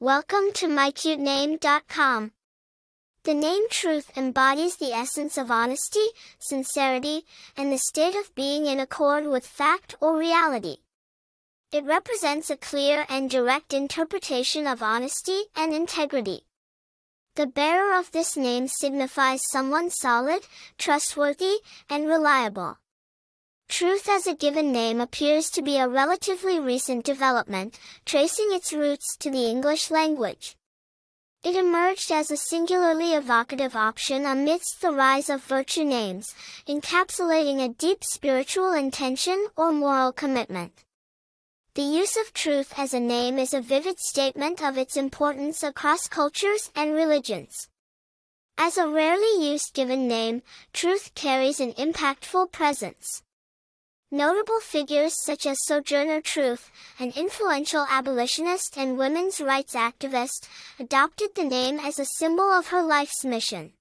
Welcome to mycutename.com. The name Truth embodies the essence of honesty, sincerity, and the state of being in accord with fact or reality. It represents a clear and direct interpretation of honesty and integrity. The bearer of this name signifies someone solid, trustworthy, and reliable. Truth as a given name appears to be a relatively recent development, tracing its roots to the English language. It emerged as a singularly evocative option amidst the rise of virtue names, encapsulating a deep spiritual intention or moral commitment. The use of truth as a name is a vivid statement of its importance across cultures and religions. As a rarely used given name, truth carries an impactful presence. Notable figures such as Sojourner Truth, an influential abolitionist and women's rights activist, adopted the name as a symbol of her life's mission.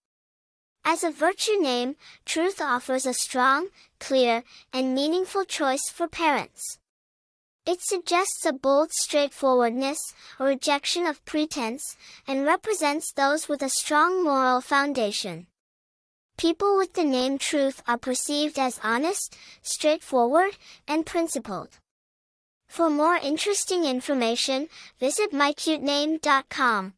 As a virtue name, Truth offers a strong, clear, and meaningful choice for parents. It suggests a bold straightforwardness, a rejection of pretense, and represents those with a strong moral foundation. People with the name Truth are perceived as honest, straightforward, and principled. For more interesting information, visit mycutename.com.